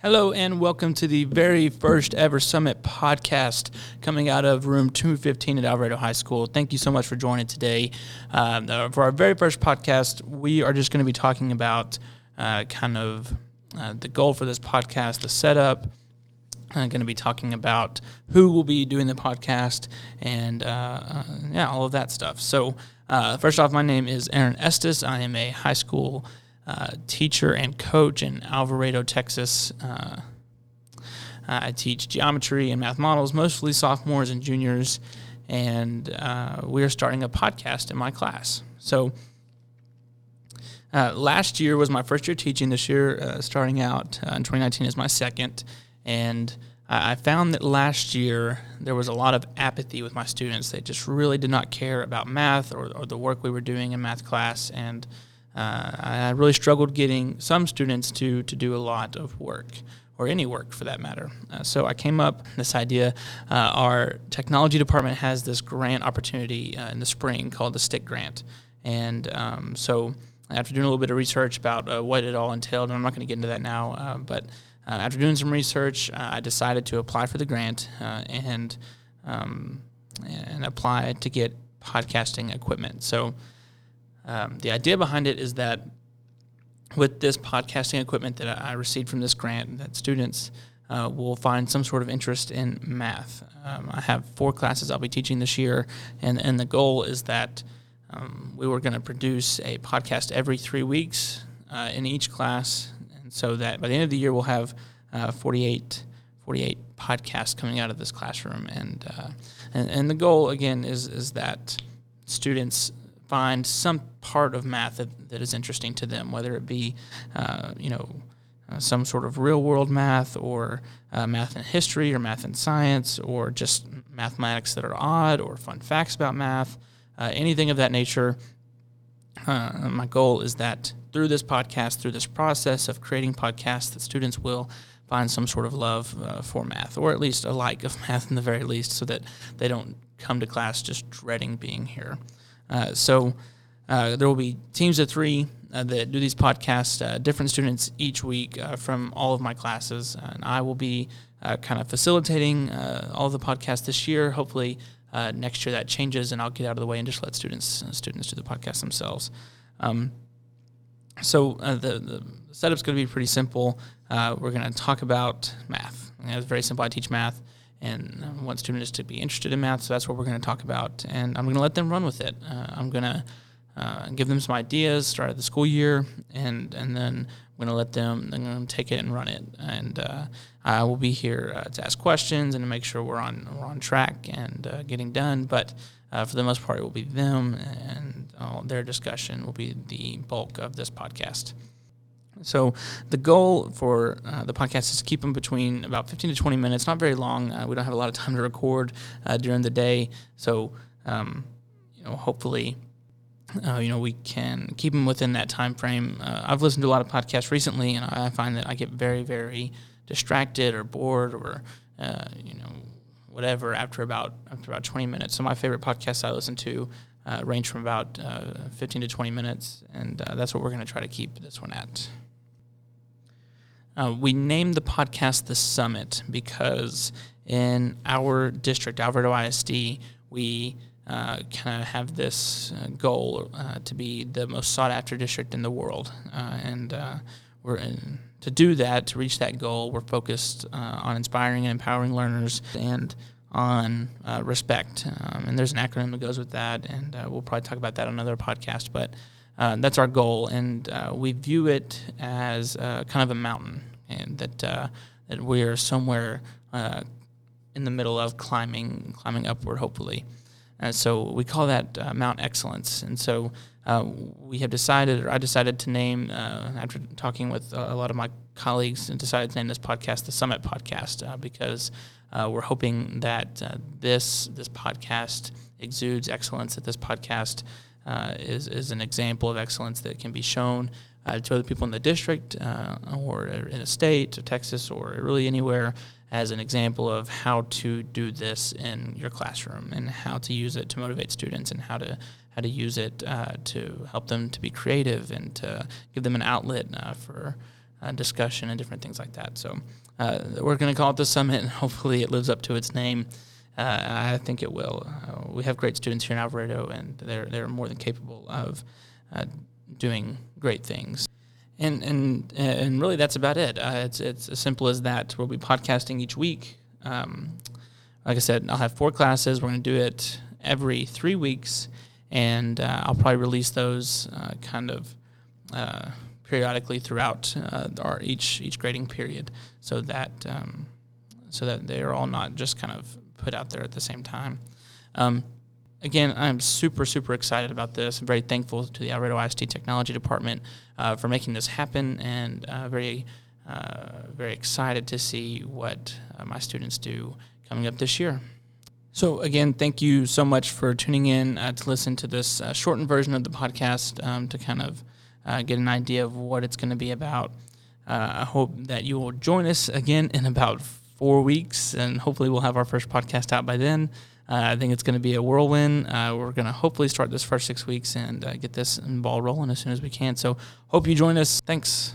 Hello, and welcome to the very first ever Summit podcast coming out of room 215 at Alvarado High School. Thank you so much for joining today. Um, uh, for our very first podcast, we are just going to be talking about uh, kind of uh, the goal for this podcast, the setup. I'm going to be talking about who will be doing the podcast and uh, uh, yeah, all of that stuff. So, uh, first off, my name is Aaron Estes. I am a high school uh, teacher and coach in Alvarado, Texas. Uh, I teach geometry and math models, mostly sophomores and juniors, and uh, we are starting a podcast in my class. So, uh, last year was my first year teaching. This year, uh, starting out in 2019, is my second. And I found that last year there was a lot of apathy with my students. They just really did not care about math or, or the work we were doing in math class. And uh, I really struggled getting some students to, to do a lot of work or any work for that matter. Uh, so I came up this idea. Uh, our technology department has this grant opportunity uh, in the spring called the Stick Grant, and um, so after doing a little bit of research about uh, what it all entailed, and I'm not going to get into that now, uh, but after doing some research, I decided to apply for the grant and um, and apply to get podcasting equipment. So um, the idea behind it is that with this podcasting equipment that I received from this grant, that students uh, will find some sort of interest in math. Um, I have four classes I'll be teaching this year, and, and the goal is that um, we were going to produce a podcast every three weeks uh, in each class, and so that by the end of the year we'll have uh, 48, 48 podcasts coming out of this classroom, and, uh, and and the goal again is is that students find some part of math that, that is interesting to them, whether it be, uh, you know, uh, some sort of real world math or uh, math in history or math in science or just mathematics that are odd or fun facts about math, uh, anything of that nature. Uh, my goal is that through this podcast, through this process of creating podcasts, that students will find some sort of love uh, for math, or at least a like of math in the very least, so that they don't come to class just dreading being here. Uh, so uh, there will be teams of three uh, that do these podcasts, uh, different students each week uh, from all of my classes. And I will be kind of facilitating all the podcasts this year. Hopefully, next year that changes and I'll get out of the way and just let students students do the podcast themselves. Um, so the, the setup's going to be pretty simple. we're going to talk about math. it's very simple. I teach math and I want students to be interested in math. So that's what we're going to talk about, and I'm going to let them run with it. Uh, I'm going to uh, give them some ideas, start of the school year, and and then I'm going to let them, I'm going to take it and run it. And uh, I will be here uh, to ask questions and to make sure we're on we're on track and uh, getting done. But uh, for the most part, it will be them and their discussion will be the bulk of this podcast. So the goal for uh, the podcast is to keep them between about 15 to 20 minutes, not very long. Uh, we don't have a lot of time to record uh, during the day, so um, you know, hopefully, uh, you know, we can keep them within that time frame. Uh, I've listened to a lot of podcasts recently, and I find that I get very, very distracted or bored or uh, you know whatever after about after about 20 minutes. So my favorite podcasts I listen to range from about 15 to 20 minutes, and that's what we're going to try to keep this one at. Uh, we named the podcast The Summit because in our district, Alvarado ISD, we uh, kind of have this uh, goal uh, to be the most sought after district in the world. Uh, and we're in, to do that, to reach that goal, we're focused on inspiring and empowering learners and on respect. Um, and there's an acronym that goes with that, and we'll probably talk about that on another podcast. But uh, that's our goal, and uh, we view it as uh, kind of a mountain, and that uh, that we are somewhere uh, in the middle of climbing, climbing upward, hopefully. And so we call that uh, Mount Excellence. And so we have decided, or I decided to name, after talking with a lot of my colleagues, and decided to name this podcast the Summit Podcast because we're hoping that this this podcast exudes excellence. That this podcast uh, is, is an example of excellence that can be shown uh, to other people in the district uh, or in a state, or Texas, or really anywhere as an example of how to do this in your classroom and how to use it to motivate students and how to how to use it uh, to help them to be creative and to give them an outlet uh, for uh, discussion and different things like that. So uh, we're going to call it the summit, and hopefully it lives up to its name. I think it will. We have great students here in Alvarado, and they're they're more than capable of doing great things. And and and really, that's about it. Uh, it's it's as simple as that. We'll be podcasting each week. Um, like I said, I'll have four classes. We're going to do it every three weeks, and uh, I'll probably release those uh, kind of uh, periodically throughout uh, our each each grading period, so that um, so that they're all not just kind of put out there at the same time. Um, again, I'm super, super excited about this. I'm very thankful to the Alvarado ISD Technology Department uh, for making this happen, and uh, very, uh, very excited to see what uh, my students do coming up this year. So, again, thank you so much for tuning in uh, to listen to this uh, shortened version of the podcast um, to kind of get an idea of what it's going to be about. I hope that you will join us again in about four weeks, and hopefully, we'll have our first podcast out by then. Uh, I think it's going to be a whirlwind. Uh, we're going to hopefully start this first six weeks and uh, get this ball rolling as soon as we can. So, hope you join us. Thanks.